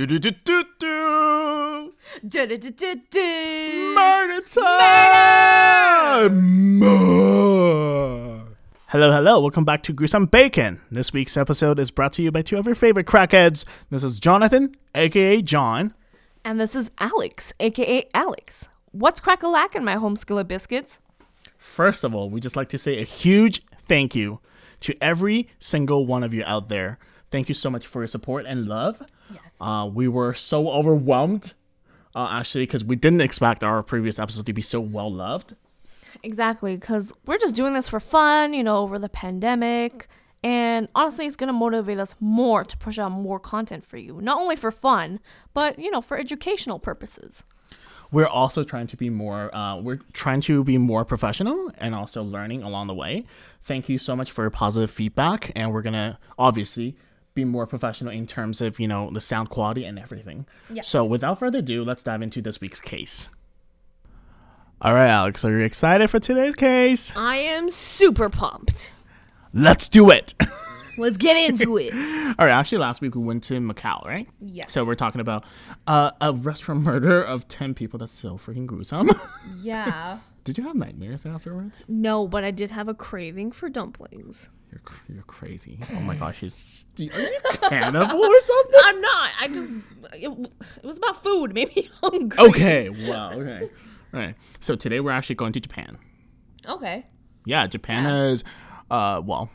Do do do do do. Du-du-du-du-du. Murder time. More. Hello, hello. Welcome back to Gruesome Bacon. This week's episode is brought to you by two of your favorite crackheads. This is Jonathan, aka John. And this is Alex, aka Alex. What's crack a lackin', my home skillet biscuits? First of all, we just like to say a huge thank you to every single one of you out there. Thank you so much for your support and love. Yes. Uh, we were so overwhelmed, uh, actually, because we didn't expect our previous episode to be so well loved. Exactly, because we're just doing this for fun, you know, over the pandemic. And honestly, it's going to motivate us more to push out more content for you. Not only for fun, but, you know, for educational purposes. We're also trying to be more. Uh, we're trying to be more professional and also learning along the way. Thank you so much for your positive feedback, and we're gonna obviously be more professional in terms of you know the sound quality and everything. Yes. So without further ado, let's dive into this week's case. All right, Alex, are you excited for today's case? I am super pumped. Let's do it. Let's get into it. All right, actually, last week we went to Macau, right? Yes. So we're talking about uh, a restaurant murder of ten people. That's so freaking gruesome. yeah. Did you have nightmares afterwards? No, but I did have a craving for dumplings. You're you're crazy. Oh my gosh, is are you cannibal or something? I'm not. I just it, it was about food. Made me hungry. Okay, wow, okay. All right. So today we're actually going to Japan. Okay. Yeah, Japan is uh well,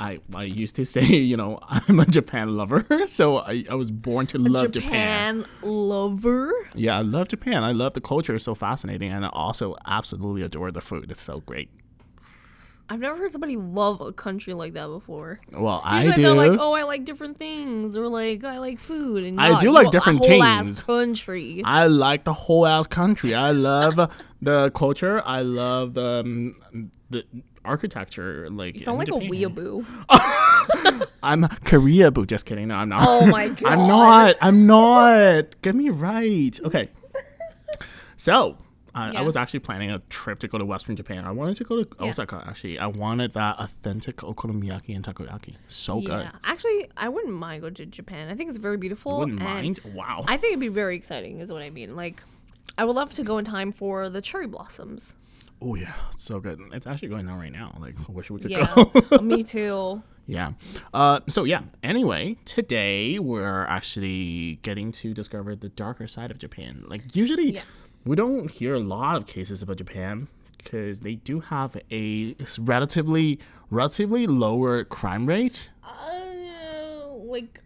I I used to say, you know, I'm a Japan lover, so I, I was born to love Japan. Japan lover. Yeah, I love Japan. I love the culture, it's so fascinating, and I also absolutely adore the food. It's so great. I've never heard somebody love a country like that before. Well, I do. they're like, "Oh, I like different things," or like, "I like food." And I do like different whole things. country. I like the whole ass country. I love the culture. I love the um, the architecture. Like You sound like in a Japan. weeaboo. I'm Korea boo. Just kidding. No, I'm not. Oh my god. I'm not. I'm not. Get me right. Okay. So. I I was actually planning a trip to go to Western Japan. I wanted to go to Yeah. Osaka. Actually, I wanted that authentic okonomiyaki and takoyaki. So good. Yeah. Actually, I wouldn't mind going to Japan. I think it's very beautiful. Wouldn't and mind. Wow. I think it'd be very exciting. Is what I mean. Like, I would love to go in time for the cherry blossoms. oh yeah, so good. It's actually going on right now. Like, I wish we could Yeah. go. me too. Yeah. Uh, so yeah. Anyway, today we're actually getting to discover the darker side of Japan. Like usually, Yeah. We don't hear a lot of cases about Japan because they do have a relatively relatively lower crime rate Uh, like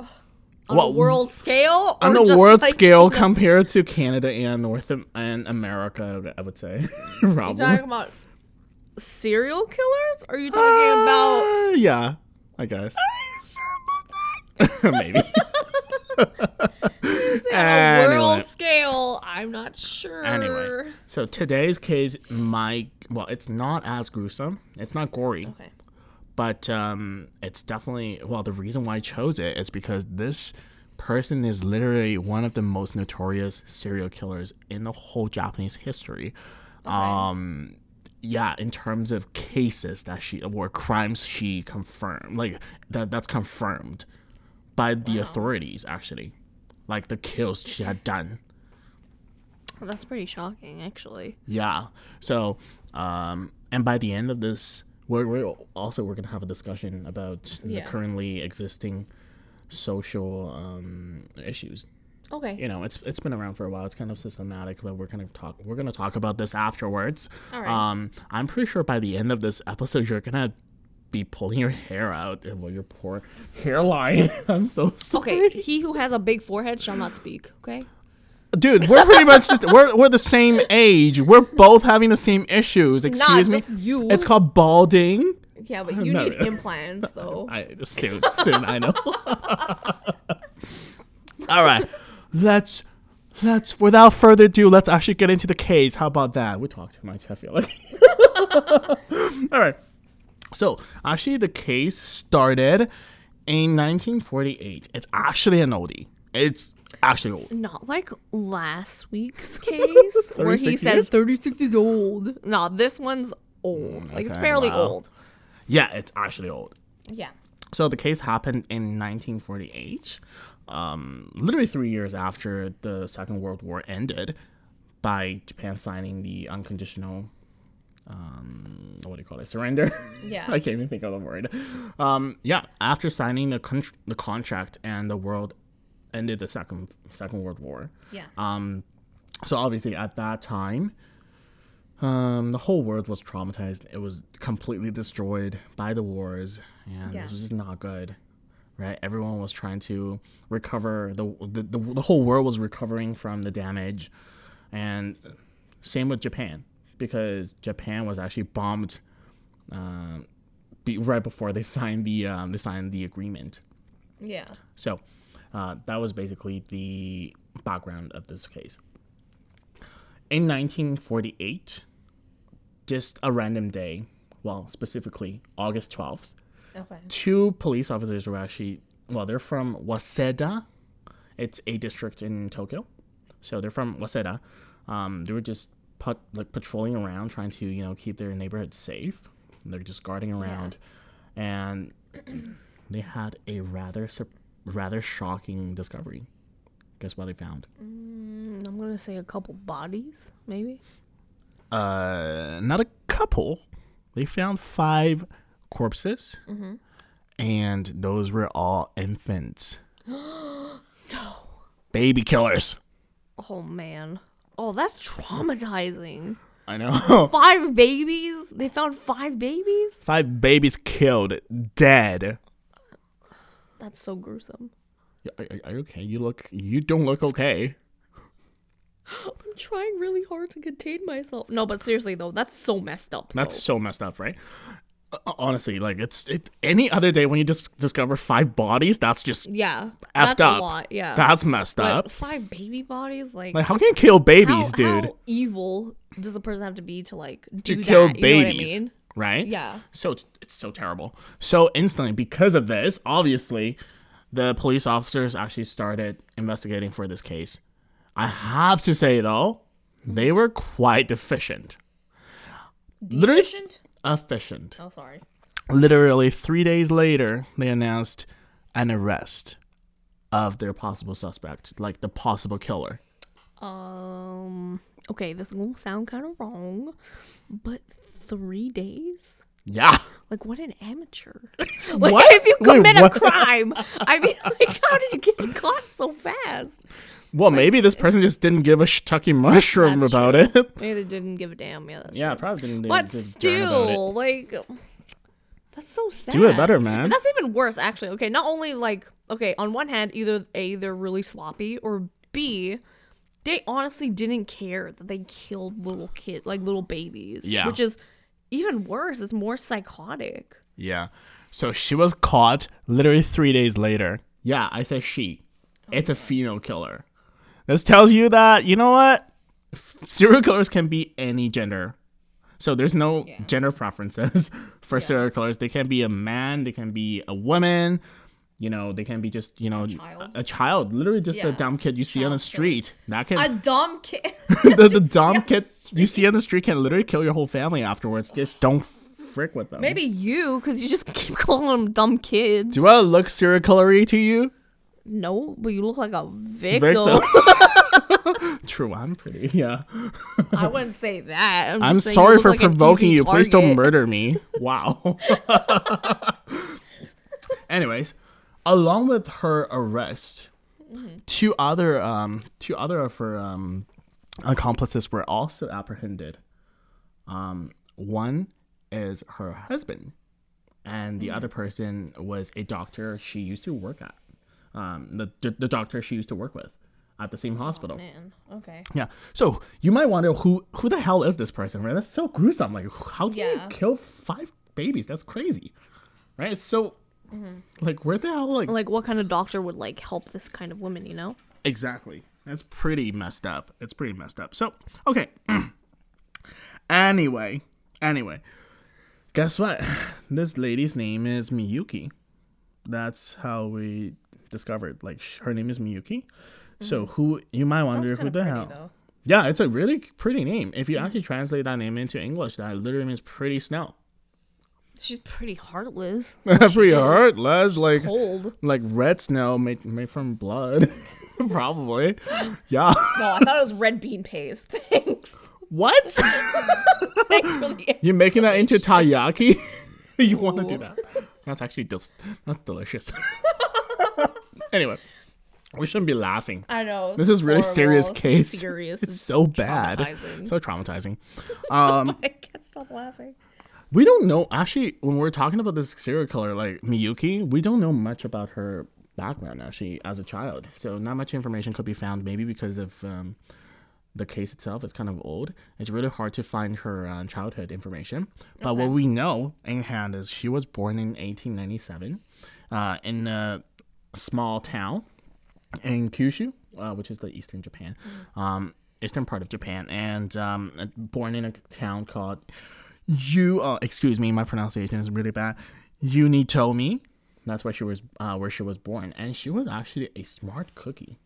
on Well, a world scale. on the world like, scale the- compared to Canada and North and America. I would say. Are you talking about serial killers? Are you talking about? Uh, yeah, I guess. Are you sure about that? Maybe. On a Anyway. world scale, I'm not sure. Anyway, so today's case, my well, it's not as gruesome. It's not gory, Okay. but um, it's definitely well. The reason why I chose it is because this person is literally one of the most notorious serial killers in the whole Japanese history. Um, yeah, in terms of cases that she or crimes she confirmed, like that that's confirmed by the authorities actually, like the kills she had done. Well, that's pretty shocking, actually. Yeah. So, um, and by the end of this, we're, we're also we're gonna have a discussion about the currently existing social um, issues. Okay. You know, it's it's been around for a while. It's kind of systematic, but we're gonna talk. We're gonna talk about this afterwards. All right. Um, I'm pretty sure by the end of this episode, you're gonna be pulling your hair out and well, your poor hairline. I'm so sorry. Okay, he who has a big forehead shall not speak. Okay. Dude, we're pretty much just we're we're the same age. We're both having the same issues. Excuse me. you. It's called balding. Yeah, but you No. need implants though. I soon, soon. I know. All right, let's let's without further ado, let's actually get into the case. How about that? We talked too much. I feel like. All right. So actually, the case started in 1948. It's actually an oldie. It's actually old. Not like last week's case where he 36 said 36 is old. No, this one's old. like it's fairly wow. old. Yeah, it's actually old. Yeah. So the case happened in 1948. um, literally three years after the Second World War ended, by Japan signing the unconditional, um, what do you call it, surrender. Yeah. I can't even think of the word. Um, yeah, after signing the con- the contract and the world ended the second Second World War. Yeah. Um, so obviously at that time, um, the whole world was traumatized. It was completely destroyed by the wars, and Yeah. this was just not good. Right, everyone was trying to recover. The, the the the whole world was recovering from the damage, and same with Japan because Japan was actually bombed, um, be, right before they signed the um, they signed the agreement. yeah. So uh, that was basically the background of this case. In 1948, just a random day, well, specifically August 12th, Okay. two police officers were actually, well, they're from Waseda. It's a district in Tokyo. So they're from Waseda. Um, they were just put, like patrolling around, trying to, you know, keep their neighborhood safe. They're just guarding around. And they had a rather rather shocking discovery. Guess what they found? Mm, I'm gonna say a couple bodies, maybe. Uh, not a couple. They found five corpses, and those were all infants. no. Baby killers. Oh man. Oh, that's traumatizing. I know. Five babies? They found five babies? five babies killed, dead. That's so gruesome. Are, are- are you okay? You look. You don't look okay. I'm trying really hard to contain myself. No, but seriously though, that's so messed up. That's though. so messed up, right? Uh, Honestly, like it's it. Any other day when you just discover five bodies, that's just yeah. effed that's up. a lot. Yeah. That's messed but up. five baby bodies, like, Like, how can you kill babies, how, dude? how evil does a person have to be to like to do kill that? You know I babies, mean? right? Yeah. So it's it's so terrible. So instantly, because of this, obviously, the police officers actually started investigating for this case. I have to say though, they were quite deficient. Literally Deficient? Efficient. Oh, sorry. Literally three days later, they announced an arrest of their possible suspect, like the possible killer. Um. Okay, this will sound kind of wrong, but three days? Yeah. Like, what an amateur! Like, What? if you Wait, commit what? a crime, I mean, like, how did you get caught so fast? Well, maybe this person just didn't give a tucky mushroom about true. it. Maybe they didn't give a damn. Yeah, that's yeah, true. probably didn't. But didn't about it. still, like, that's so sad. Do it better, man. And that's even worse, actually. Okay, not only like, okay, on one hand, either A, they're really sloppy, or B, they honestly didn't care that they killed little kid, like little babies. Yeah. Which is even worse. It's more psychotic. Yeah. So she was caught literally three days later. Yeah, I said she. It's a oh female killer. This tells you that, you know what? Serial killers can be any gender. So there's no Yeah. gender preferences for serial killers. They can be a man, they can be a woman, you know, they can be just, you know, child. a, a child. Literally just a dumb kid you see on the street. That can A dumb kid. the, the dumb kid you see on the street can literally kill your whole family afterwards. Just don't frick with them. Maybe you, because you just keep calling them dumb kids. Do I look serial killery to you? no, but you look like a victim. Victim. True, I'm pretty. Yeah. I wouldn't say that. I'm, I'm sorry for like provoking you. Please don't murder me. Wow. Anyways, along with her arrest, Mm-hmm. two other um two other of her um accomplices were also apprehended. Um, one is her husband, and Mm-hmm. the other person was a doctor she used to work at. Um, the the, doctor she used to work with at the same hospital. Man, okay. Yeah. So you might wonder who who the hell is this person, right? That's so gruesome. Like, how can you kill five babies? That's crazy, right? It's so like where the hell like Like, what kind of doctor would like help this kind of woman? You know? exactly? That's pretty messed up. It's pretty messed up. So okay. anyway, anyway, guess what? This lady's name is Miyuki. That's how we discovered. Like sh- her name is Miyuki. Mm-hmm. So who you might wonder who the hell? Yeah, it's a really pretty name. If you mm-hmm. actually translate that name into English, that literally means pretty snow. She's pretty heartless. Pretty heartless, like Cold. like red snow made made from blood, probably. Yeah. No, I thought it was red bean paste. Thanks. What? Thanks for the. You're making that into taiyaki? you want to do that? That's actually del- that's delicious. Anyway, we shouldn't be laughing. I know. This is really serious case. Serious. It's so bad. traumatizing. So traumatizing. Um, I can't stop laughing. we don't know actually when we're talking about this serial killer like Miyuki, we don't know much about her background actually as a child. So not much information could be found maybe because of um, the case itself is kind of old. It's really hard to find her uh, childhood information. But what we know in hand is she was born in 1897 uh, in a small town in Kyushu, uh, which is the eastern Japan, um, eastern part of Japan, and um, uh, born in a town called you. Uh, excuse me, my pronunciation is really bad. Unitomi. That's where she was. Uh, where she was born, and she was actually a smart cookie,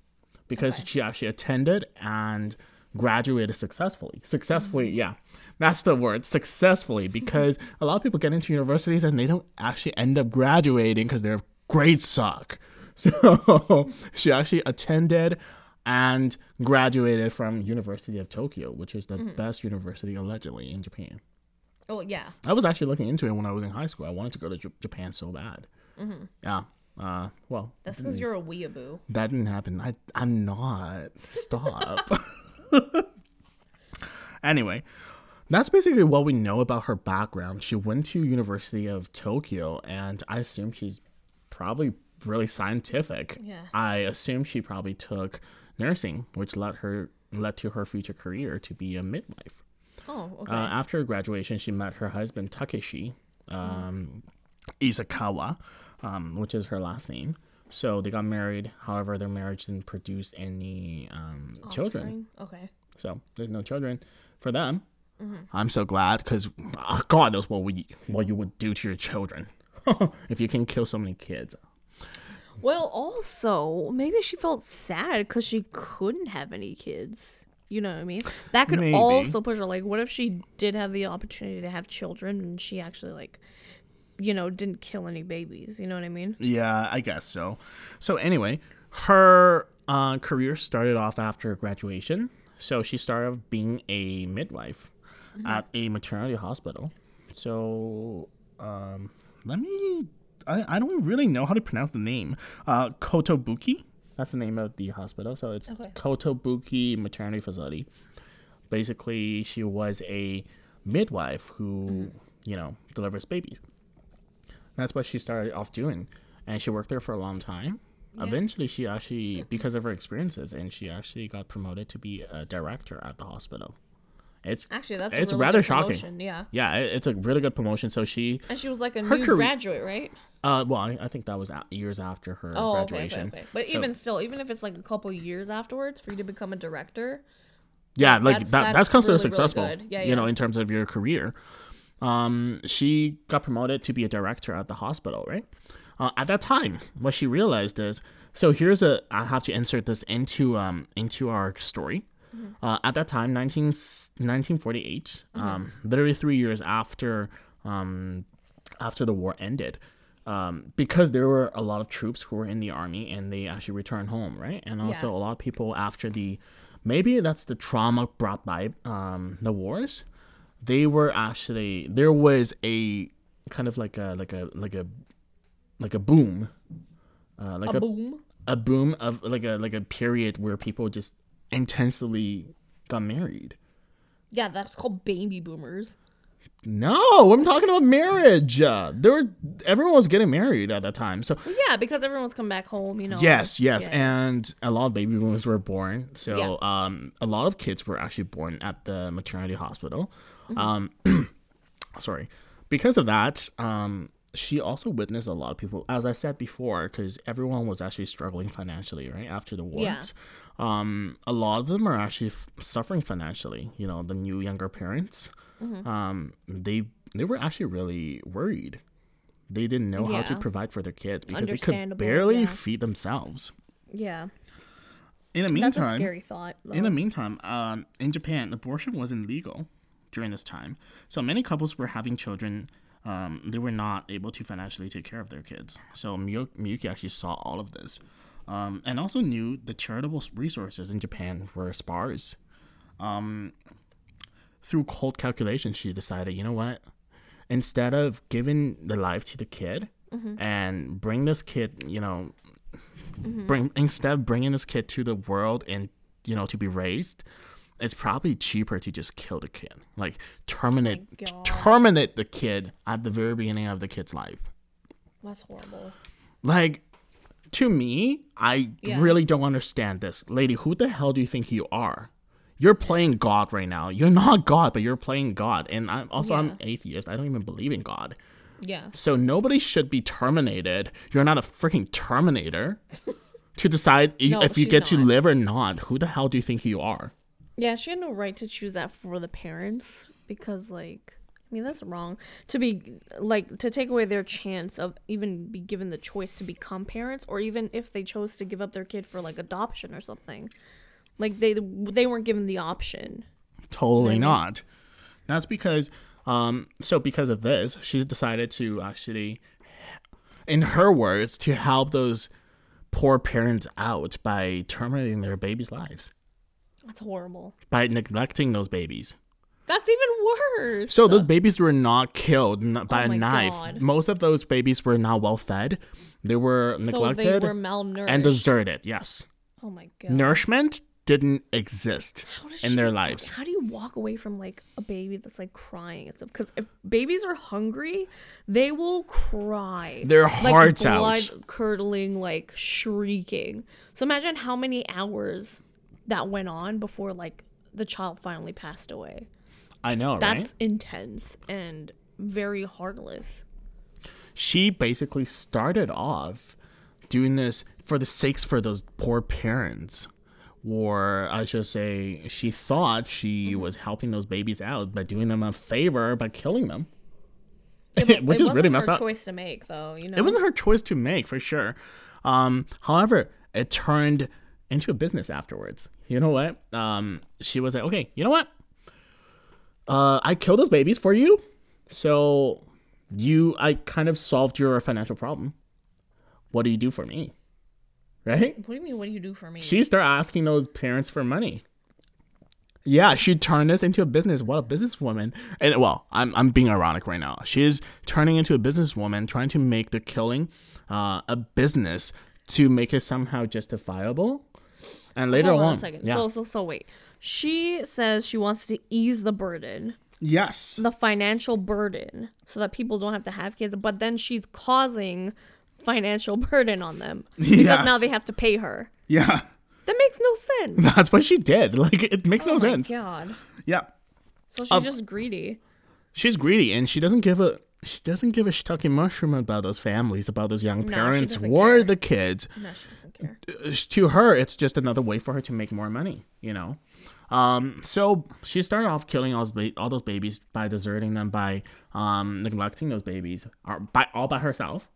because she actually attended and graduated successfully. Successfully, yeah. That's the word, successfully, because a lot of people get into universities and they don't actually end up graduating because their grades suck. So she actually attended and graduated from University of Tokyo, which is the mm-hmm. best university allegedly in Japan. Oh yeah. I was actually looking into it when I was in high school. I wanted to go to J- Japan so bad. Mm-hmm. Yeah. Uh, well, That's because mm. you're a weeaboo. that didn't happen. I I'm not. Stop. anyway, that's basically what we know about her background. She went to University of Tokyo, and I assume she's probably really scientific. Yeah. I assume she probably took nursing, which led her led to her future career to be a midwife. Oh, okay. Uh, after graduation, she met her husband Takeshi um, Isakawa, um, which is her last name. So they got married. However, their marriage didn't produce any um, children. Okay. So there's no children for them. I'm so glad because God knows what we what you would do to your children if you can kill so many kids. Well, also, maybe she felt sad because she couldn't have any kids. You know what I mean? That could Maybe. also push her. Like, what if she did have the opportunity to have children and she actually, like, you know, didn't kill any babies? You know what I mean? Yeah, I guess so. So anyway, her uh, career started off after graduation. So she started being a midwife at a maternity hospital. So um, let me. I, I don't really know how to pronounce the name. Uh, Kotobuki. That's the name of the hospital. So it's Okay. Kotobuki Maternity Facility. Basically, she was a midwife who, you know, delivers babies. That's what she started off doing. And she worked there for a long time. Eventually, she actually, because of her experiences, and she actually got promoted to be a director at the hospital. It's Actually, that's It's a really rather good shocking. promotion, Yeah. yeah, it- it's a really good promotion. So she, And she was like a new career- graduate, right? uh, well, I, I think that was a- years after her Oh, okay, okay, okay. But So- even still, even if it's like a couple years afterwards for you to become a director, yeah, like that's- that. that's That's considered really, really successful. good. Yeah, You know, in terms of your career. Um, she got promoted to be a director at the hospital, right? Uh, at that time, what she realized is, so here's a. I have to insert this into um into our story. Uh, at that time, 19, 1948, um, literally three years after um after the war ended, um, because there were a lot of troops who were in the army and they actually returned home, right? And also Yeah. a lot of people after the, maybe that's the trauma brought by um, the wars. They were actually there was a kind of like a like a like a like a boom, uh, like a a, boom. a boom of like a like a period where people just intensely got married. Yeah, that's called baby boomers. No, I'm talking about marriage. Uh, there were everyone was getting married at that time. So Well, yeah, because everyone's come back home, you know. yes, yes, Yeah. and a lot of baby boomers were born. So Yeah. um, a lot of kids were actually born at the maternity hospital. Mm-hmm. Um, sorry, because of that, um, she also witnessed a lot of people, as I said before, because everyone was actually struggling financially, right after the wars. Yeah. Um, a lot of them are actually f- suffering financially. You know, the new younger parents. Mm-hmm. Um, they they were actually really worried. They didn't know how to provide for their kids because they could Understandable, barely yeah. feed themselves. Yeah. In the That's a meantime, scary thought. in the meantime, um, in Japan, abortion wasn't legal during this time, so many couples were having children um, they were not able to financially take care of their kids. So Miyu- Miyuki actually saw all of this, um, and also knew the charitable resources in Japan were sparse. Um, through cold calculation, she decided, you know what? Instead of giving the life to the kid and bring this kid, you know, bring instead of bringing this kid to the world and you know to be raised, it's probably cheaper to just kill the kid, like terminate God. terminate the kid at the very beginning of the kid's life. That's horrible. Like to me, I Yeah. really don't understand this. Lady, who the hell do you think you are? You're playing God right now. You're not God, but you're playing God. And I'm also Yeah. I'm atheist. I don't even believe in God. Yeah. So nobody should be terminated. You're not a freaking terminator to decide No, if you get to live or not. Who the hell do you think you are? Yeah, she had no right to choose that for the parents because, like, I mean, that's wrong. To be, like, to take away their chance of even be given the choice to become parents, or even if they chose to give up their kid for, like, adoption or something. Like, they they weren't given the option. Totally Maybe. not. That's because, um, so because of this, she's decided to actually, in her words, to help those poor parents out by terminating their babies' lives, That's horrible. by neglecting those babies. That's even worse. So those babies were not killed by Oh a knife. God. Most of those babies were not well fed. They were neglected So they were malnourished. and deserted. Yes, oh my god. nourishment didn't exist in she- their lives. How do you walk away from like a baby that's like crying and stuff? Because if babies are hungry, they will cry. Their like hearts out. blood curdling, like shrieking. So imagine how many hours that went on before like the child finally passed away. I know, That's right? intense and very heartless. She basically started off doing this for the sakes for those poor parents. Or I should say, she thought she Mm-hmm. was helping those babies out by doing them a favor by killing them. Yeah, but Which it is really wasn't messed her up. choice to make, though. You know, It wasn't her choice to make for sure. Um, however, it turned into a business afterwards. You know what? Um, she was like, okay, you know what? Uh, I killed those babies for you, so you, I kind of solved your financial problem. What do you do for me? Right? What do you mean? What do you do for me? She started asking those parents for money. Yeah, she turned this into a business. What a businesswoman! And well, I'm I'm being ironic right now. She is turning into a businesswoman, trying to make the killing uh, a business to make it somehow justifiable. And later Hold on, on a second. yeah, So, so, so wait. She says she wants to ease the burden, yes, the financial burden, so that people don't have to have kids. But then she's causing financial burden on them because Yes. now they have to pay her. yeah, That makes no sense. that's what she did. Like it makes oh no oh my sense. god. Yeah, So she's Of- just greedy. she's greedy, and she doesn't give a she doesn't give a shucky mushroom about those families, about those young parents doesn't or care. the kids. No, she doesn't care. Uh, to her it's just another way for her to make more money you know um so she started off killing all those, ba- all those babies by deserting them by um neglecting those babies or by all by herself.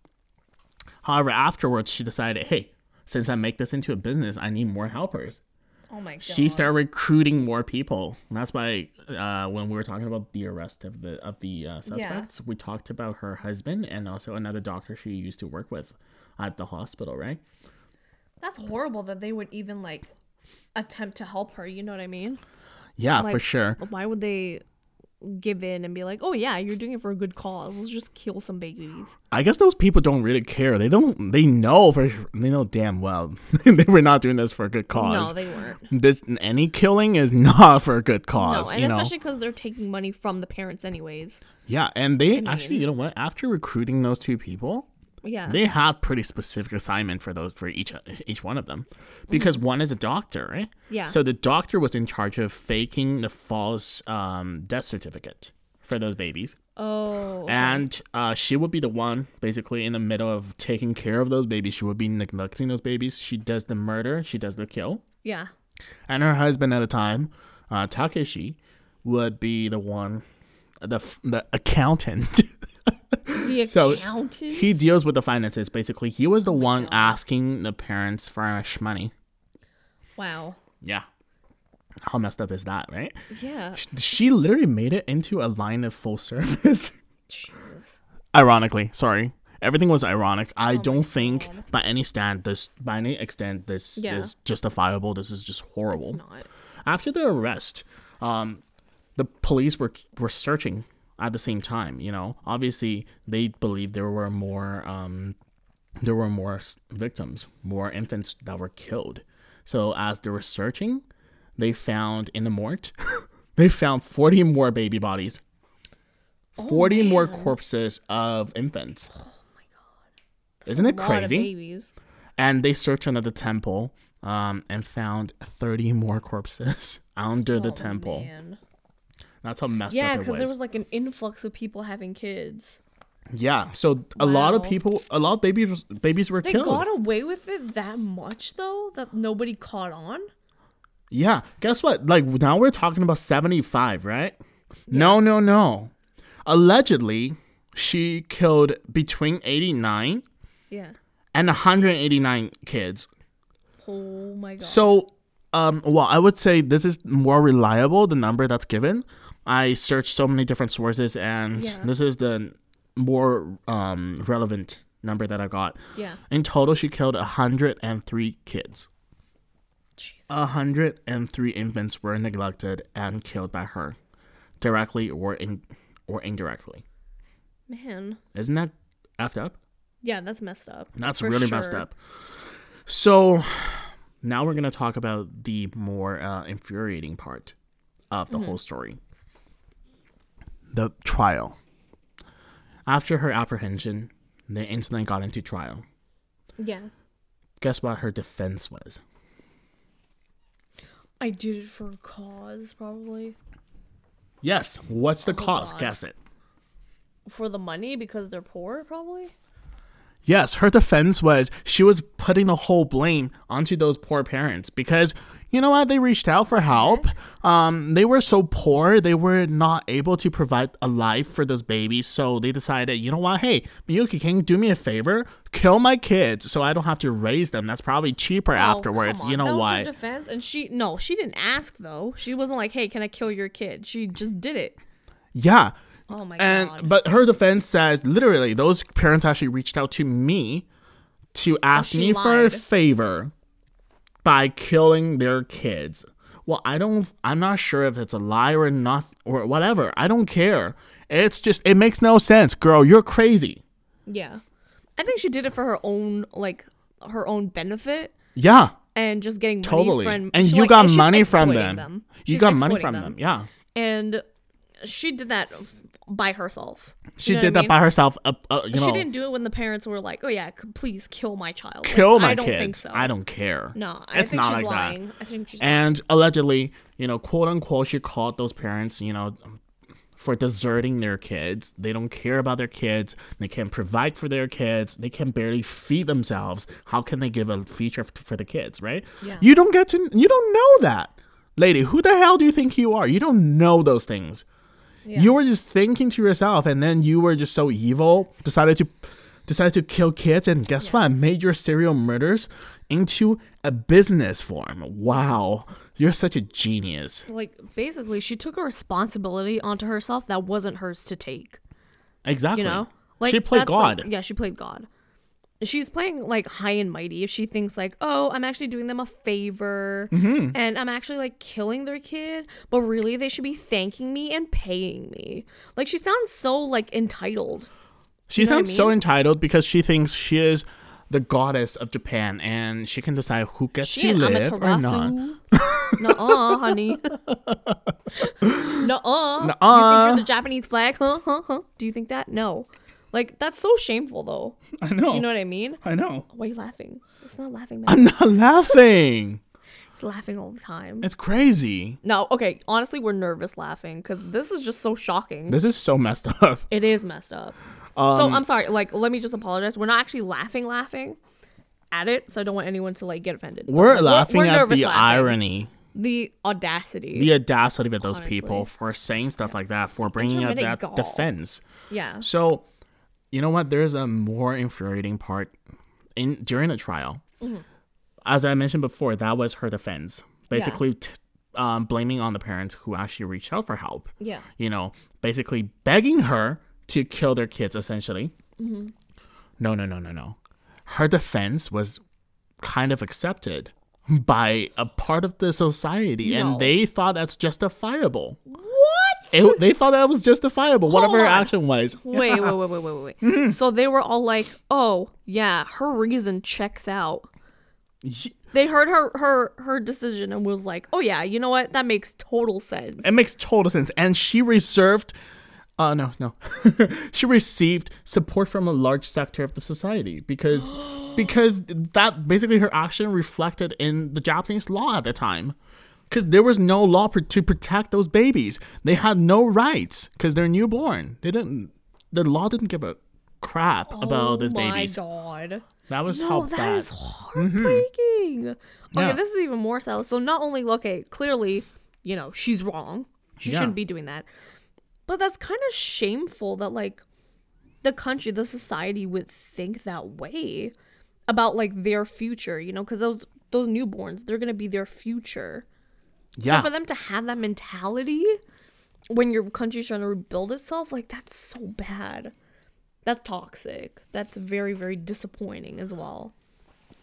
However afterwards she decided hey since i make this into a business i need more helpers. Oh my god. she started recruiting more people. And that's why uh, when we were talking about the arrest of the of the uh, suspects we talked about her husband and also another doctor she used to work with at the hospital right? That's horrible that they would even like attempt to help her. You know what I mean? yeah for sure Why would they give in and be like, "Oh yeah, you're doing it for a good cause. Let's just kill some babies." I guess those people don't really care. They don't. They know for. They know damn well they were not doing this for a good cause. No, they weren't. this any killing is not for a good cause. no, and especially because they're taking money from the parents anyways. Yeah, and they actually, mean- you know what? After recruiting those two people, Yeah. they have pretty specific assignment for those for each each one of them, because one is a doctor, right? Mm-hmm. Yeah. So the doctor was in charge of faking the false um, death certificate for those babies. oh. And uh, she would be the one basically in the middle of taking care of those babies. She would be neglecting those babies. She does the murder, she does the kill. yeah. And her husband at the time, uh, Takeshi, would be the one, the, the accountant. The So, accountant. he deals with the finances basically. He was the one God. asking the parents for money. wow. Yeah. How messed up is that, right? Yeah. She literally made it into a line of full service. Jesus. Ironically, sorry. Everything was ironic. I Oh don't think God. by any stand this by any extent this Yeah. is justifiable. This is just horrible. It's not. After the arrest, um, the police were were searching at the same time. You know, obviously they believed there were more um, there were more victims, more infants that were killed. So as they were searching, they found in the morgue, they found forty more baby bodies, forty more corpses of infants. Oh my god. Isn't it A lot of crazy? And they searched under the temple um, and found 30 more corpses under the Oh, temple. man. That's how messed Yeah, up it because there was like an influx of people having kids. yeah, so a lot of people, a lot of babies, babies were They killed. They got away with it that much though that nobody caught on. yeah, guess what? Like now we're talking about 75, right? No, no, no. Allegedly, she killed between 89 Yeah. and 189 kids. Oh my god. So, um, well, I would say this is more reliable, the number that's given. I searched so many different sources, and Yeah. this is the more um, relevant number that I got. yeah. In total, she killed 103 kids. Jeez. 103 infants were neglected and killed by her, directly or in or indirectly. Man. Isn't that effed up? Yeah, that's messed up. That's really messed up. So now we're gonna talk about the more uh, infuriating part of Mm-hmm. the whole story. The trial. After her apprehension, the incident got into trial. Yeah. Guess what her defense was? I did it for a cause, probably. Yes. What's the Oh, cause? God. Guess it. For the money because they're poor, probably. Yes, her defense was she was putting the whole blame onto those poor parents because you know what? They reached out for help. Um, they were so poor, they were not able to provide a life for those babies. So they decided, you know what? Hey, Miyuki, can you do me a favor? Kill my kids so I don't have to raise them. That's probably cheaper Oh, afterwards. You know that why? Defense, and she no, she didn't ask though. She wasn't like, "Hey, can I kill your kid?" She just did it. yeah. Oh my And god. but her defense says literally those parents actually reached out to me to oh, ask she me for a favor by killing their kids. Well, I don't I'm not sure if it's a lie or not or whatever. I don't care. It's just it makes no sense, girl. You're crazy. yeah, I think she did it for her own like her own benefit Yeah, and just getting money totally. from. and you like- got she's money from exploiting them. You got money from them. Yeah. and she did that by herself. You She did that mean? by herself. Uh, uh, you know, She didn't do it when the parents were like, "Oh yeah, c- please kill my child." Like, kill my I don't kids. Think so. I don't care. No, I it's think not she's like lying. that. I think she's. And allegedly, you know, quote unquote, she called those parents, you know, for deserting their kids. They don't care about their kids. They can't provide for their kids. They can barely feed themselves. How can they give a feature for the kids, right? Yeah. You don't get to, you don't know that. Lady, who the hell do you think you are? You don't know those things. Yeah. You were just thinking to yourself, and then you were just so evil, decided to decided to kill kids, and guess what? Made your serial murders into a business form. Wow, you're such a genius. like basically, she took a responsibility onto herself that wasn't hers to take. Exactly. You know, like she played that's, like- God. yeah, she played God. She's playing like high and mighty if she thinks like, oh, I'm actually doing them a favor Mm-hmm. and I'm actually like killing their kid, but really they should be thanking me and paying me. Like she sounds so like entitled. she know what I sounds so entitled because she thinks she is the goddess of Japan, and she can decide who gets Shit, to live or not. Nuh-uh, honey. Nuh-uh. You think you're the Japanese flag? Huh, huh, huh. Do you think that? No. Like, that's so shameful, though. I know. You know what I mean? I know. Why are you laughing? It's not laughing, man. I'm not laughing. It's laughing all the time. It's crazy. No, okay. Honestly, we're nervous laughing because this is just so shocking. This is so messed up. it is messed up. Um, so I'm sorry. Like, let me just apologize. We're not actually laughing, laughing at it. So I don't want anyone to like get offended. We're like, laughing we're at the laughing. irony, the audacity. the audacity of those Honestly. people for saying stuff like that, for bringing up that defense. yeah. So, you know what? There's a more infuriating part in during the trial. Mm-hmm. As I mentioned before, that was her defense, basically t- um, blaming on the parents who actually reached out for help. Yeah. You know, basically begging her to kill their kids, essentially. Mm-hmm. No, no, no, no, no. Her defense was kind of accepted by a part of the society, No. and they thought that's justifiable. What? It, they thought that was justifiable, whatever her on. action was. Wait, wait, wait, wait, wait, wait. Mm-hmm. So they were all like, "Oh, yeah, her reason checks out." Y- They heard her her her decision and was like, "Oh yeah, you know what? That makes total sense." It makes total sense. And she reserved, uh, no, no, she received support from a large sector of the society because, because that basically her action reflected in the Japanese law at the time. Because there was no law pr- to protect those babies. They had no rights because they're newborn. They didn't. The law didn't give a crap oh about those oh my god. That was No, how that bad. is mm-hmm. heartbreaking. Okay, Yeah. this is even more sad. So not only okay, clearly, you know, she's wrong. She Yeah. shouldn't be doing that. But that's kind of shameful that like the country, the society would think that way about like their future, you know, cuz those those newborns, they're going to be their future. Yeah. So for them to have that mentality when your country's trying to rebuild itself, like that's so bad. That's toxic. That's very, very disappointing as well.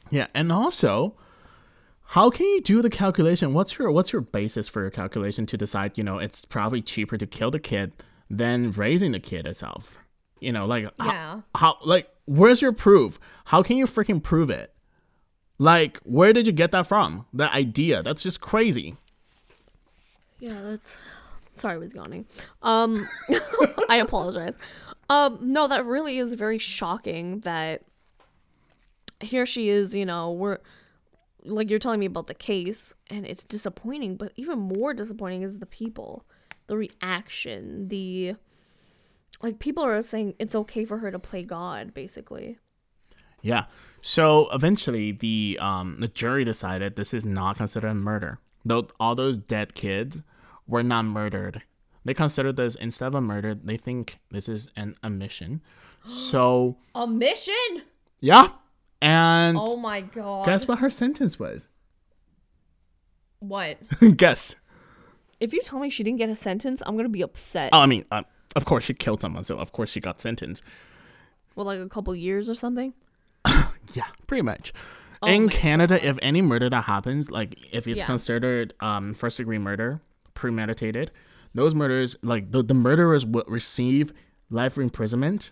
Yeah, and also, how can you do the calculation? What's your what's your basis for your calculation to decide? You know, it's probably cheaper to kill the kid than raising the kid itself. You know, like how- how, like where's your proof? How can you freaking prove it? Like, where did you get that from? That idea? That's just crazy. Yeah, that's sorry I was yawning. Um I apologize. Um no, that really is very shocking that here she is, you know, we're like you're telling me about the case and it's disappointing, but even more disappointing is the people. The reaction, the like people are saying it's okay for her to play God, basically. Yeah. So eventually, the um the jury decided this is not considered a murder. Though all those dead kids were not murdered. They consider this instead of a murder. They think this is an omission. So A mission? yeah, and Oh my god. guess what her sentence was? What? guess. If you tell me she didn't get a sentence, I'm gonna be upset. Oh, I mean, uh, of course she killed someone, so of course she got sentenced. Well, like a couple years or something. Yeah, pretty much. Oh In Canada, if any murder that happens, like if it's Yeah. considered um, first degree murder, premeditated, those murders, like the, the murderers would receive life imprisonment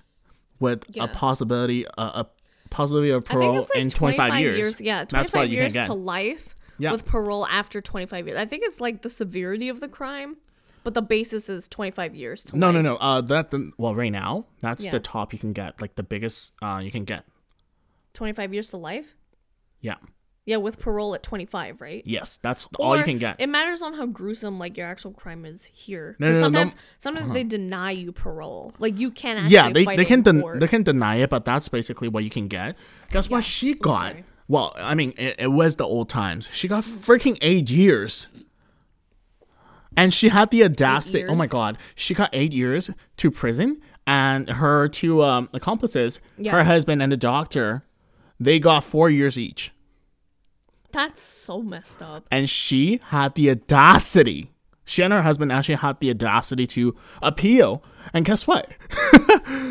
with Yeah. a possibility, uh, a possibility of parole like in 25, years. Yeah, 25 That's what you years to life Yeah. with parole after 25 years. I think it's like the severity of the crime, but the basis is 25 years to no, life. no, no. Uh, that the, well, right now, that's the top you can get, like the biggest uh, you can get. 25 years to life? Yeah. Yeah, with parole at 25, right? Yes, that's all you can get. It matters on how gruesome like your actual crime is here. No, no, no, no. sometimes sometimes they deny you parole. Like you can't actually yeah, they, they can den- they can deny it, but that's basically what you can get. Guess what she got? Well, I mean, it, it was the old times. She got freaking eight years, and she had the audacity. Oh my god, she got eight years to prison, and her two um, accomplices, Yeah. her husband and the doctor, they got four years each, That's so messed up. and she had the audacity. She and her husband actually had the audacity to appeal, and guess what?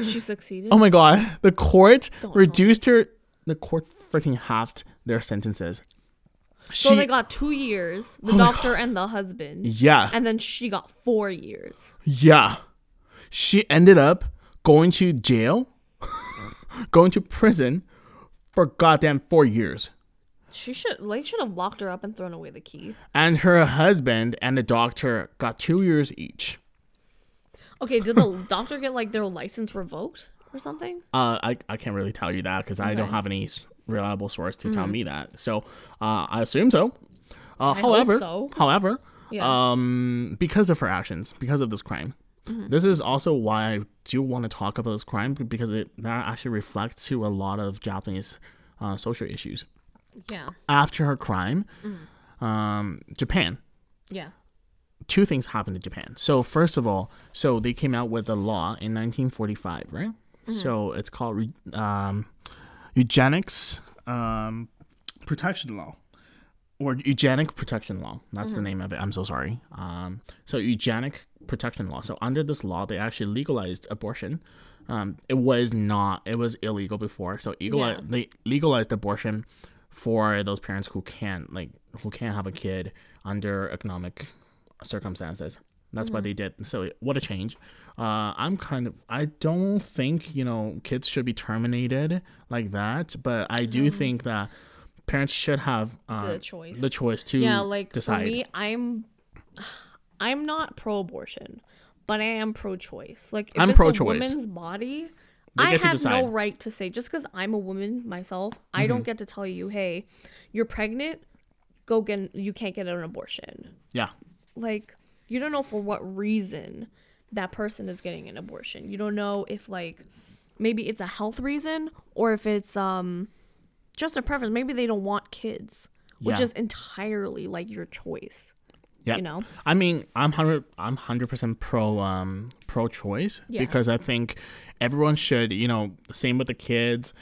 She succeeded. Oh my god, the court Don't reduced her. The court freaking halved their sentences. She, so they got 2 years, the Oh doctor and the husband. yeah, And then she got 4 years. yeah. She ended up going to jail, going to prison for goddamn four years. She should they should have locked her up and thrown away the key. And her husband and the doctor got two years each. Okay, did the doctor get like their license revoked or something? Uh, I, I can't really tell you that because I don't have any reliable source to tell me that. So uh, I assume so. Uh, hope however, so. however, Yeah. um, because of her actions, because of this crime, this is also why I do want to talk about this crime because it that actually reflects to a lot of Japanese uh, social issues. Yeah. After her crime, um, Japan Yeah. two things happened in Japan. So first of all, so they came out with a law in 1945, right? So it's called re- um, eugenics um, protection law, or eugenic protection law. That's the name of it. I'm so sorry. Um, so eugenic protection law. So under this law, they actually legalized abortion. Um, it was not. It was illegal before. So equal, Yeah. they legalized abortion for those parents who can't like who can't have a kid under economic circumstances. That's Mm-hmm. what they did. So what a change. Uh, I'm kind of. I don't think you know kids should be terminated like that, but I do think that parents should have uh, Mm-hmm. The choice. the choice to yeah, like decide. for me, I'm I'm not pro-abortion, but I am pro-choice. Like if I'm it's pro-choice. a woman's body, They I have no. Mm-hmm. right to say just because I'm a woman myself, I don't get to tell you, hey, you're pregnant, go get you can't get an abortion. yeah, Like you don't know for what reason that person is getting an abortion. You don't know if like maybe it's a health reason or if it's um just a preference. Maybe they don't want kids, which Yeah. is entirely like your choice. yeah. You know? I mean, I'm hundred. I'm hundred percent pro um pro choice because I think everyone should. You know, same with the kids.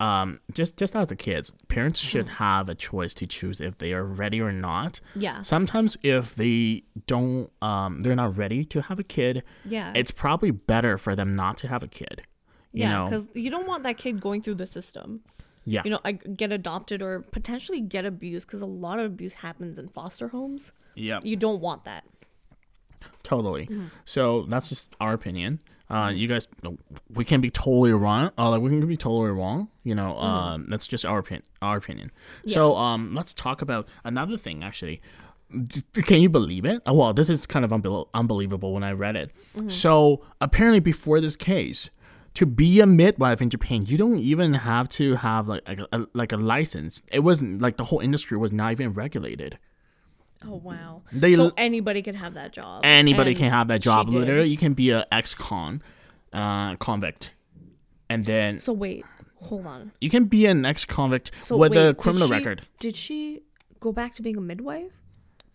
Um, just just as the kids, parents should Mm-hmm. have a choice to choose if they are ready or not. Yeah. Sometimes if they don't, um, they're not ready to have a kid. Yeah. It's probably better for them not to have a kid. You yeah, because you don't want that kid going through the system. Yeah. You know, I get adopted or potentially get abused because a lot of abuse happens in foster homes. yeah. You don't want that. Totally. Mm-hmm. So that's just our opinion. Uh, you guys, we can be totally wrong. Uh, like we can be totally wrong. You know, Mm-hmm. um, that's just our opinion. Our opinion. Yeah. So um, let's talk about another thing. Actually, D- can you believe it? Oh, well, this is kind of unbel- unbelievable when I read it. Mm-hmm. So apparently, before this case. To be a midwife in Japan, you don't even have to have like a, a like a license. It wasn't like the whole industry was not even regulated. Oh wow. They so anybody can have that job. anybody And can have that job. did. Literally, you can be a ex-con, uh, convict, and then So wait, hold on. you can be an ex-convict So with wait, a did criminal she- record. Did she go back to being a midwife?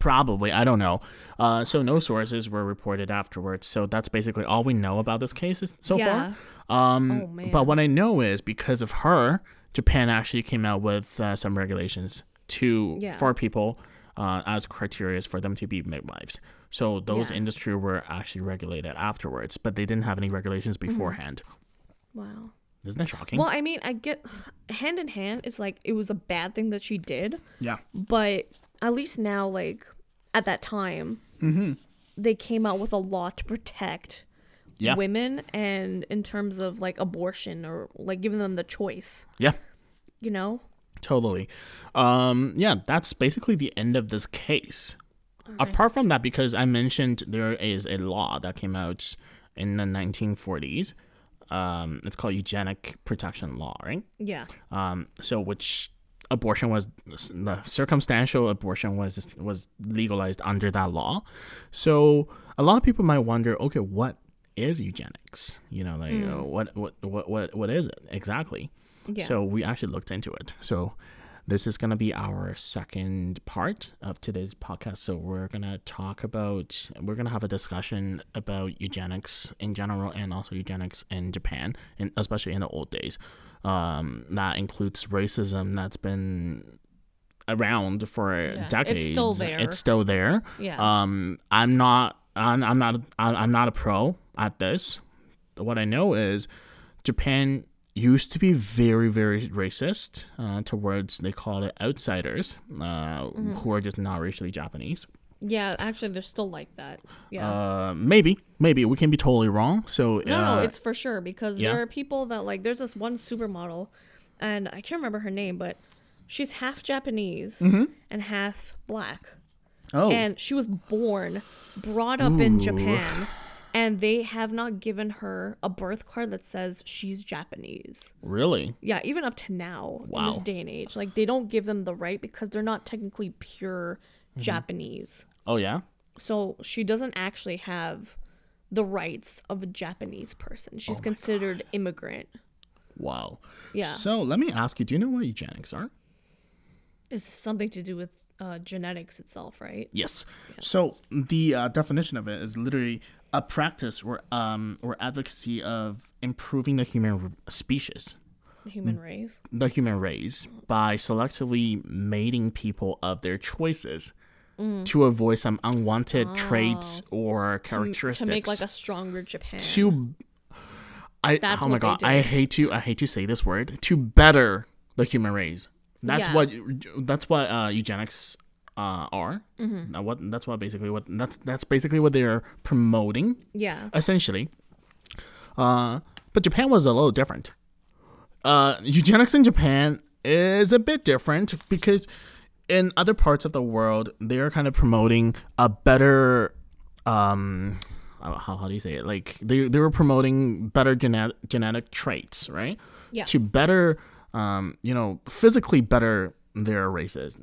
Probably, I don't know. Uh, so no sources were reported afterwards. So that's basically all we know about this case so Yeah. far. Um, Oh. But what I know is because of her, Japan actually came out with uh, some regulations to Yeah. for people uh, as criteria for them to be midwives. So those Yeah. industry were actually regulated afterwards, but they didn't have any regulations Mm-hmm. beforehand. Wow. Isn't that shocking? Well, I mean, I get hand in hand. It's like it was a bad thing that she did, yeah. but at least now, like at that time, Mm-hmm. they came out with a law to protect Yeah. women, and in terms of like abortion or like giving them the choice. Yeah. You know? Totally. Um, yeah, that's basically the end of this case. Apart from that, because I mentioned there is a law that came out in the 1940s. Um, it's called eugenic protection law, right? Yeah. Um, so which abortion was the circumstantial abortion was was legalized under that law. So a lot of people might wonder, okay, what is eugenics? You know, like uh, what, what what what what is it exactly? Yeah. So we actually looked into it. So this is going to be our second part of today's podcast. So we're going to talk about, we're going to have a discussion about eugenics in general and also eugenics in Japan, and especially in the old days. Um, that includes racism that's been around for it's decades. still there. It's still there. Yeah. Um, I'm not. I'm, I'm not. I'm not a pro at this. What I know is Japan used to be very, very racist uh, towards they call it outsiders, uh, Mm-hmm. who are just not racially Japanese. Yeah. Actually, they're still like that. Yeah. Uh, maybe, maybe we can be totally wrong. So No, uh, no, it's for sure because yeah. there are people that like. There's this one supermodel, and I can't remember her name, but she's half Japanese and half black, Mm-hmm. oh, and she was born, brought up in Japan, and they have not given her a birth card that says she's Japanese. really? Yeah, even up to now in this day and age, like they don't give them the right because they're not technically pure Mm-hmm. Japanese. Oh yeah. So she doesn't actually have the rights of a Japanese person. Oh She's considered immigrant. Wow. Yeah. So let me ask you: Do you know what eugenics are? It's something to do with uh, genetics itself, right? Yes. So the uh, definition of it is literally a practice or um or advocacy of improving the human species. The human race. the human race by selectively mating people of their choices to avoid some unwanted traits or characteristics. To make like a stronger Japan. to I That's oh my god, I hate to I hate to say this word to better the human race. That's Yeah. what that's what uh, eugenics uh, are. Mm-hmm. What that's what basically what that's that's basically what they're promoting yeah. essentially. Uh, but Japan was a little different. Uh, eugenics in Japan is a bit different because in other parts of the world, they're kind of promoting a better, um, how, how do you say it? Like they, they were promoting better genetic genetic traits, right? Yeah. To better, um, you know, physically better their races,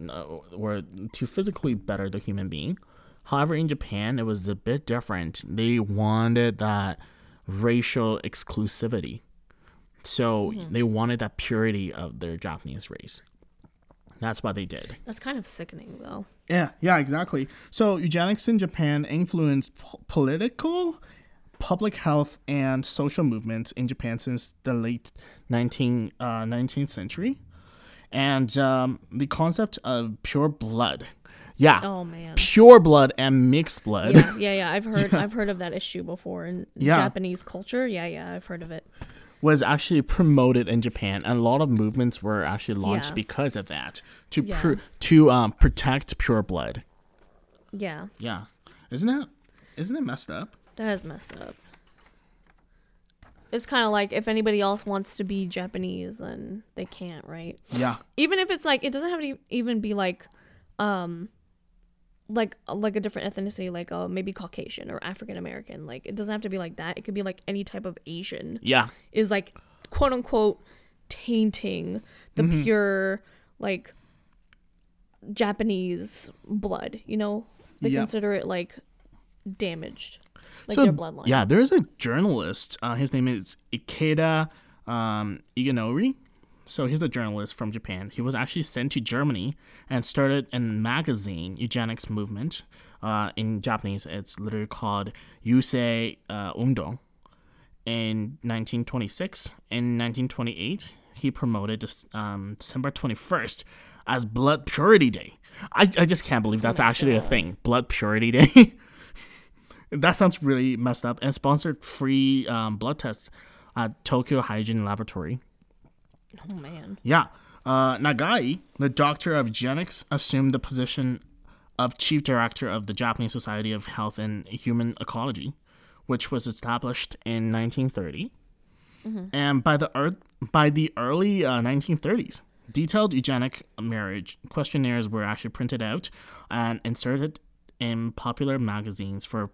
or to physically better the human being. However, in Japan, it was a bit different. They wanted that racial exclusivity. So they wanted that purity of their Japanese race. That's what they did. That's kind of sickening though. Yeah, yeah, exactly. So eugenics in Japan influenced po- political, public health, and social movements in Japan since the late 19, uh, 19th century. And um, the concept of pure blood. Yeah. Oh man. Pure blood and mixed blood. Yeah, yeah, yeah. I've heard I've heard of that issue before in Yeah. Japanese culture. Yeah, yeah, I've heard of it. Was actually promoted in Japan, and a lot of movements were actually launched Yeah. because of that to Yeah. pr- to um, protect pure blood. Yeah. Yeah, isn't that isn't it messed up? That is messed up. It's kind of like if anybody else wants to be Japanese, then they can't, right? Yeah, Even if it's like it doesn't have to even be like, um, like like a different ethnicity, like uh maybe Caucasian or African American. Like it doesn't have to be like that. It could be like any type of Asian yeah, is like quote unquote tainting the Mm-hmm. pure like Japanese blood. You know, they Yeah. consider it like damaged, like so their bloodline. yeah, there's a journalist. Uh, his name is Ikeda um, Iganori. So he's a journalist from Japan. He was actually sent to Germany and started a magazine, eugenics movement. Uh, in Japanese, it's literally called Yusei uh, Undo. In 1926, in 1928, he promoted um, December 21st as Blood Purity Day. I, I just can't believe that's actually a thing. Blood Purity Day. that sounds really messed up. And sponsored free um, blood tests at Tokyo Hygiene Laboratory. Oh man. Yeah. Uh, Nagai, the doctor of eugenics, assumed the position of chief director of the Japanese Society of Health and Human Ecology, which was established in 1930. And by the ear- by the early uh, 1930s, detailed eugenic marriage questionnaires were actually printed out and inserted in popular magazines for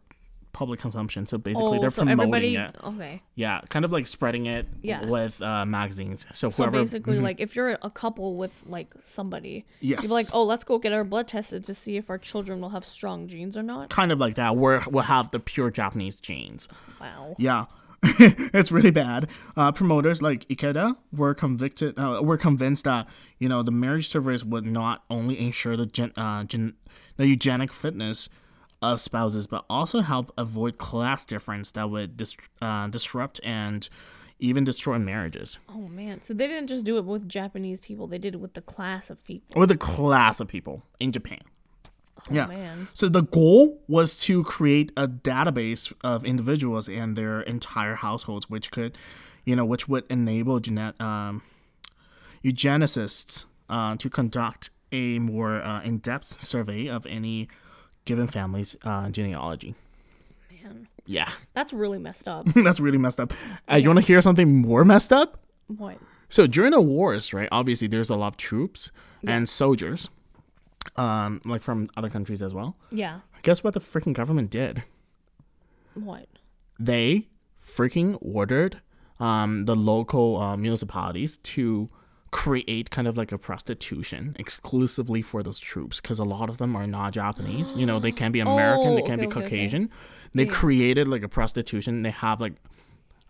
public consumption. So basically, oh, they're so promoting it. Okay. Yeah, kind of like spreading it Yeah. with uh, magazines. So So whoever basically, like if you're a couple with like somebody, Yes. you're like, oh, let's go get our blood tested to see if our children will have strong genes or not. kind of like that, where we'll have the pure Japanese genes. Wow. Yeah. it's really bad. Uh, promoters like Ikeda were convicted. Uh, were convinced that you know the marriage service would not only ensure the gen, uh, gen, the eugenic fitness of spouses, but also help avoid class difference that would dis- uh, disrupt and even destroy marriages Oh man. So they didn't just do it with Japanese people; they did it with the class of people. or the class of people in Japan. Oh Yeah. man. So the goal was to create a database of individuals and their entire households, which could, you know, which would enable genet- um, eugenicists uh, to conduct a more uh, in-depth survey of any given families uh, genealogy. Man, Yeah, that's really messed up. that's really messed up. Uh, You want to hear something more messed up? what? So during the wars, right? Obviously, there's a lot of troops and soldiers, um, like from other countries as well. Yeah. Guess what the freaking government did? What? they freaking ordered um, the local uh, municipalities to create kind of like a prostitution exclusively for those troops because a lot of them are not Japanese. You know, they can be American, they Oh, can okay, be okay, okay. Caucasian. They created like a prostitution. They have like,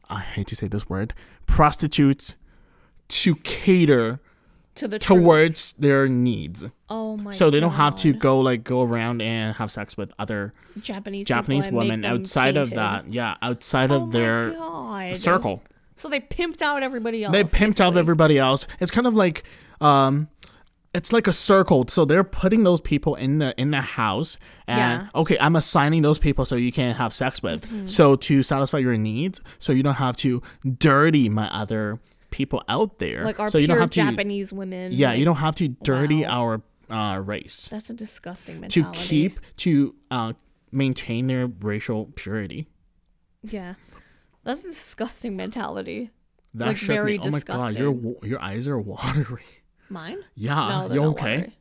I hate to say this word, prostitutes to cater To the troops. towards their needs. Oh my. So they don't have to go like go around and have sex with other Japanese Japanese women outside of that. Yeah, outside Oh of their God. circle. So they pimped out everybody else. they pimped out everybody else. It's kind of like um it's like a circle. So they're putting those people in the in the house and Yeah. Mm-hmm. okay, I'm assigning those people so you can't have sex with. So to satisfy your needs, so you don't have to dirty my other people out there. Like our so you don't pure have to Japanese women. Yeah, like, you don't have to dirty Wow. our uh race That's a disgusting mentality. to keep to uh maintain their racial purity. Yeah. That's a disgusting mentality. That Like, shook very me. Oh my god, your your eyes are watery. Mine? Yeah, no, you okay?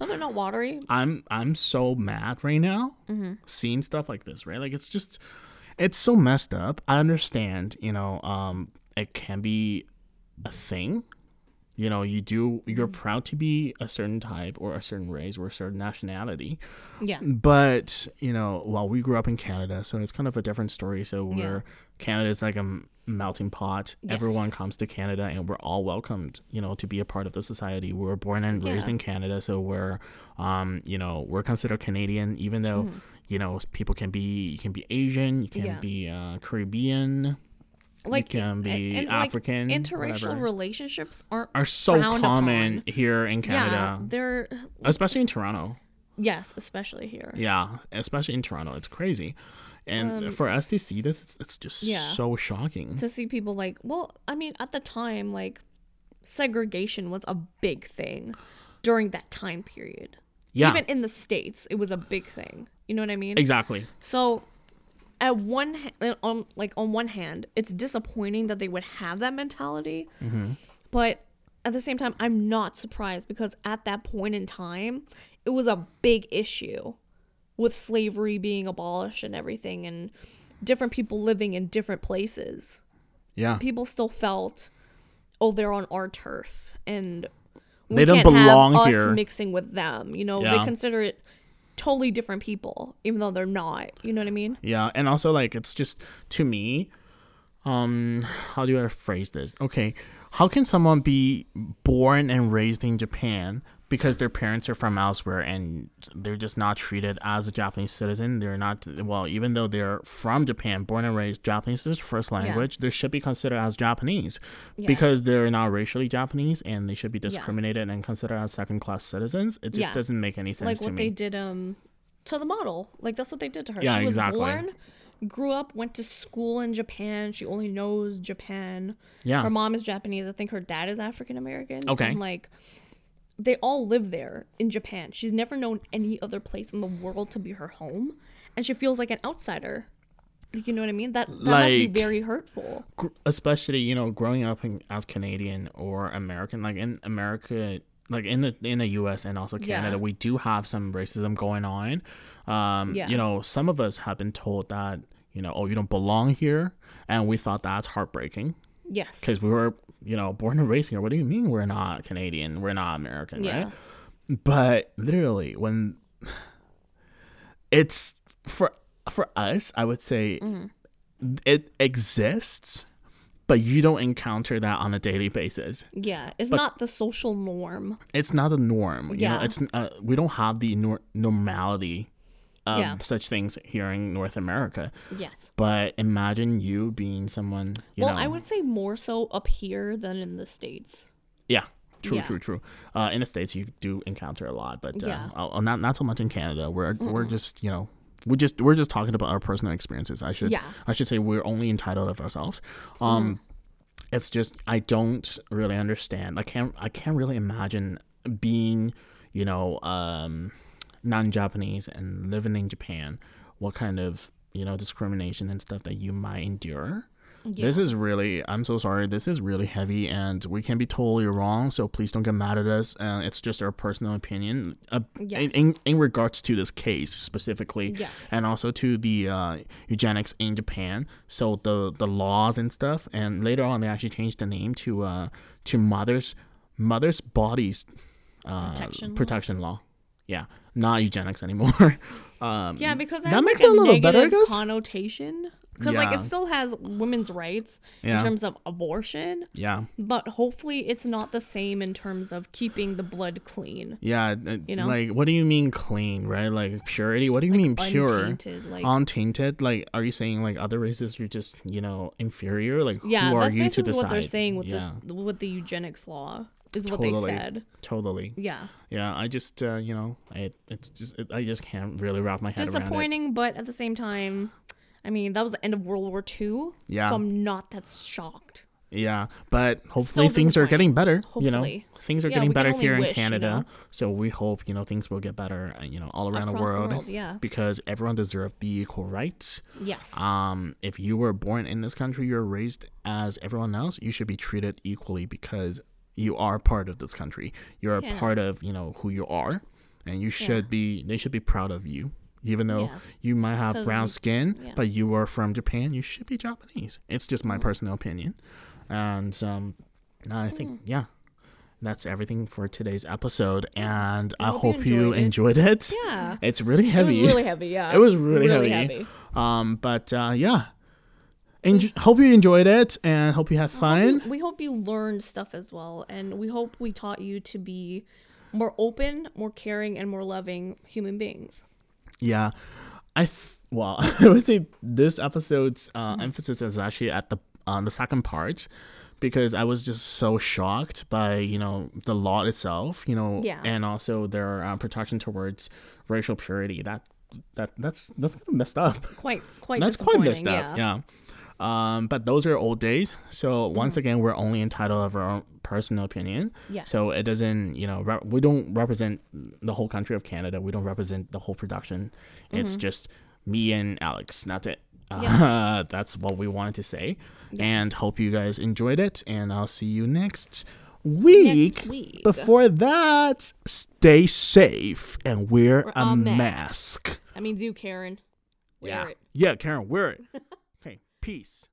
No, they're not watery. I'm I'm so mad right now Mm-hmm. seeing stuff like this, right? Like it's just it's so messed up. I understand, you know, um it can be a thing. You know, you do you're Mm-hmm. proud to be a certain type or a certain race or a certain nationality. Yeah. But, you know, well, we grew up in Canada, so it's kind of a different story. So we're Canada's like a melting pot. Everyone comes to Canada and we're all welcomed, you know, to be a part of the society. We were born and raised Yeah. in Canada, so we're um, you know, we're considered Canadian even though, you know, people can be you can be Asian, you can. Yeah. be uh, Caribbean, Like can be and, like, African, interracial whatever. relationships aren't are so common upon. here in Canada. Yeah, they're Especially in Toronto. yes, especially here. Yeah, especially in Toronto, it's crazy. And for us to see this, it's, it's just Um, yeah. so shocking. To see people like, well, I mean, at the time, like segregation was a big thing during that time period. Yeah, Even in the states, it was a big thing. You know what I mean? exactly. So, at one on uh, um, like on one hand, it's disappointing that they would have that mentality, mm-hmm. but at the same time, I'm not surprised because at that point in time, it was a big issue with slavery being abolished and everything, and different people living in different places. Yeah, People still felt, oh, they're on our turf, and we They don't belong here. Mixing with them, you know, Yeah. they consider it totally different people, even though they're not. You know what I mean? yeah, and also like it's just to me, um, how do I phrase this? Okay, how can someone be born and raised in Japan because their parents are from elsewhere and they're just not treated as a Japanese citizen? They're not well, even though they're from Japan, born and raised, Japanese is their first language. They should be considered as Japanese Yeah. because they're not racially Japanese and they should be discriminated and considered as second class citizens. It just Yeah. doesn't make any sense like what me. they did um to the model. Like that's what they did to her. Yeah, she was exactly. born, grew up, went to school in Japan. She only knows Japan. yeah. Her mom is Japanese. I think her dad is African American. Okay. And like they all live there in Japan. She's never known any other place in the world to be her home. And she feels like an outsider. Like, You know what I mean? That that must be Like- very hurtful. gr- especially you know growing up in, as Canadian or American, like in America, like in the in the U.S. and also Yeah. Canada, we do have some racism going on. Um, Yeah. You know, some of us have been told that you know, oh, you don't belong here, and we thought that's heartbreaking Yes. because we were you know born and raised here. What do you mean we're not Canadian? We're not American, Yeah. right? But literally, when it's for for us, I would say Mm-hmm. it exists, but you don't encounter that on a daily basis. Yeah. It's not the social norm. It's not a norm. You know, Yeah. it's uh, we don't have the nor- normality of Yeah. such things here in North America. Yes. But imagine you being someone. You well, know, I would say more so up here than in the States. Yeah. True, Yeah. true, true. Uh, in the states, you do encounter a lot, but uh, Yeah. uh, not not so much in Canada. We're we're just you know we just we're just talking about our personal experiences. I should Yeah. I should say we're only entitled of ourselves. Um, it's just I don't really understand. I can't I can't really imagine being you know um, non-Japanese and living in Japan. What kind of you know discrimination and stuff that you might endure. This is really, I'm so sorry. This is really heavy, and we can be totally wrong. So please don't get mad at us. Uh, it's just our personal opinion uh, in, Yes. in in regards to this case specifically, Yes. and also to the uh, eugenics in Japan. So the the laws and stuff, and later on they actually changed the name to uh to mothers mothers bodies uh, Protection law. protection law. Yeah, not eugenics anymore. um, Yeah, because that makes like, it a little better, I guess. connotation because like it still has women's rights Yeah. in terms of abortion, yeah. but hopefully it's not the same in terms of keeping the blood clean. Yeah, uh, You know? like what do you mean clean, right? Like purity. What do you mean pure? Untainted, like Untainted. Like, are you saying like other races are just you know inferior? Like, yeah, who are you to basically decide? what they're saying with yeah, this with the eugenics law is what Totally. they said. totally. Yeah, Yeah, I just uh, you know, I it's just it, I just can't really wrap my head around it. disappointing, but at the same time, I mean that was the end of World War II. Yeah. so I'm not that shocked. Yeah, but hopefully Still things are getting better. You know, Hopefully. things are Yeah, getting better here in wish, you Canada. know? So we hope you know things will get better. uh, You know, all around the Across world, yeah. because everyone deserves the equal rights. Yes. Um, if you were born in this country, you're raised as everyone else. You should be treated equally because you are part of this country. You're Yeah. a part of you know who you are, and you should be. They should be proud of you. Even though Yeah. you might have brown skin, yeah. but you are from Japan, you should be Japanese. It's just my personal opinion, and um, I think Hmm. yeah, that's everything for today's episode. And I hope you hope you enjoyed enjoyed it. yeah. It's really heavy. It was really heavy. Yeah. It was really heavy. Um, but uh, yeah, Enj- hope you enjoyed it and hope you had fun. We hope you learned stuff as well, and we hope we taught you to be more open, more caring, and more loving human beings. Yeah, I th- well, I would say this episode's uh, emphasis is actually at the on the second part because I was just so shocked by you know the law itself, you know, Yeah. and also their uh, protection towards racial purity. That that that's that's kind of messed up. Quite, quite. That's quite messed up. Yeah. Um, but those are old days. So Mm-hmm. once again, we're only entitled of our own personal opinion. Yes. So it doesn't, you know, rep- we don't represent the whole country of Canada. We don't represent the whole production. It's just me and Alex. That's it. Uh, Yeah. that's what we wanted to say. Yes. And hope you guys enjoyed it. And I'll see you next week. Next week. Before that, stay safe and wear a mask. mask. That means you, Karen. Wear Yeah. it. Yeah, Karen, wear it. peace.